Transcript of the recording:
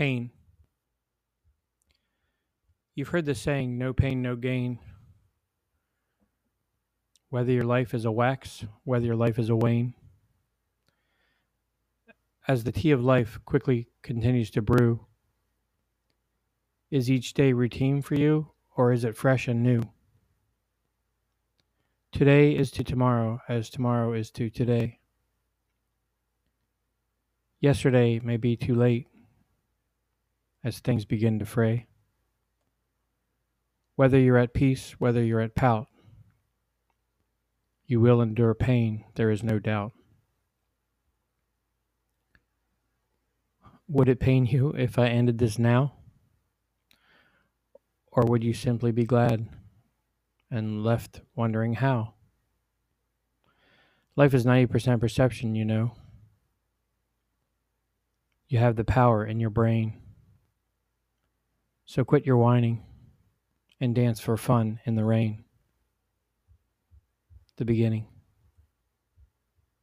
Pain. You've heard the saying, no pain, no gain. Whether your life is a wax, whether your life is a wane. As the tea of life quickly continues to brew, is each day routine for you, or is it fresh and new? Today is to tomorrow as tomorrow is to today. Yesterday may be too late as things begin to fray. Whether you're at peace, whether you're at pout, you will endure pain, there is no doubt. Would it pain you if I ended this now? Or would you simply be glad and left wondering how? Life is 90% perception, you know. You have the power in your brain. So quit your whining and dance for fun in the rain. The beginning.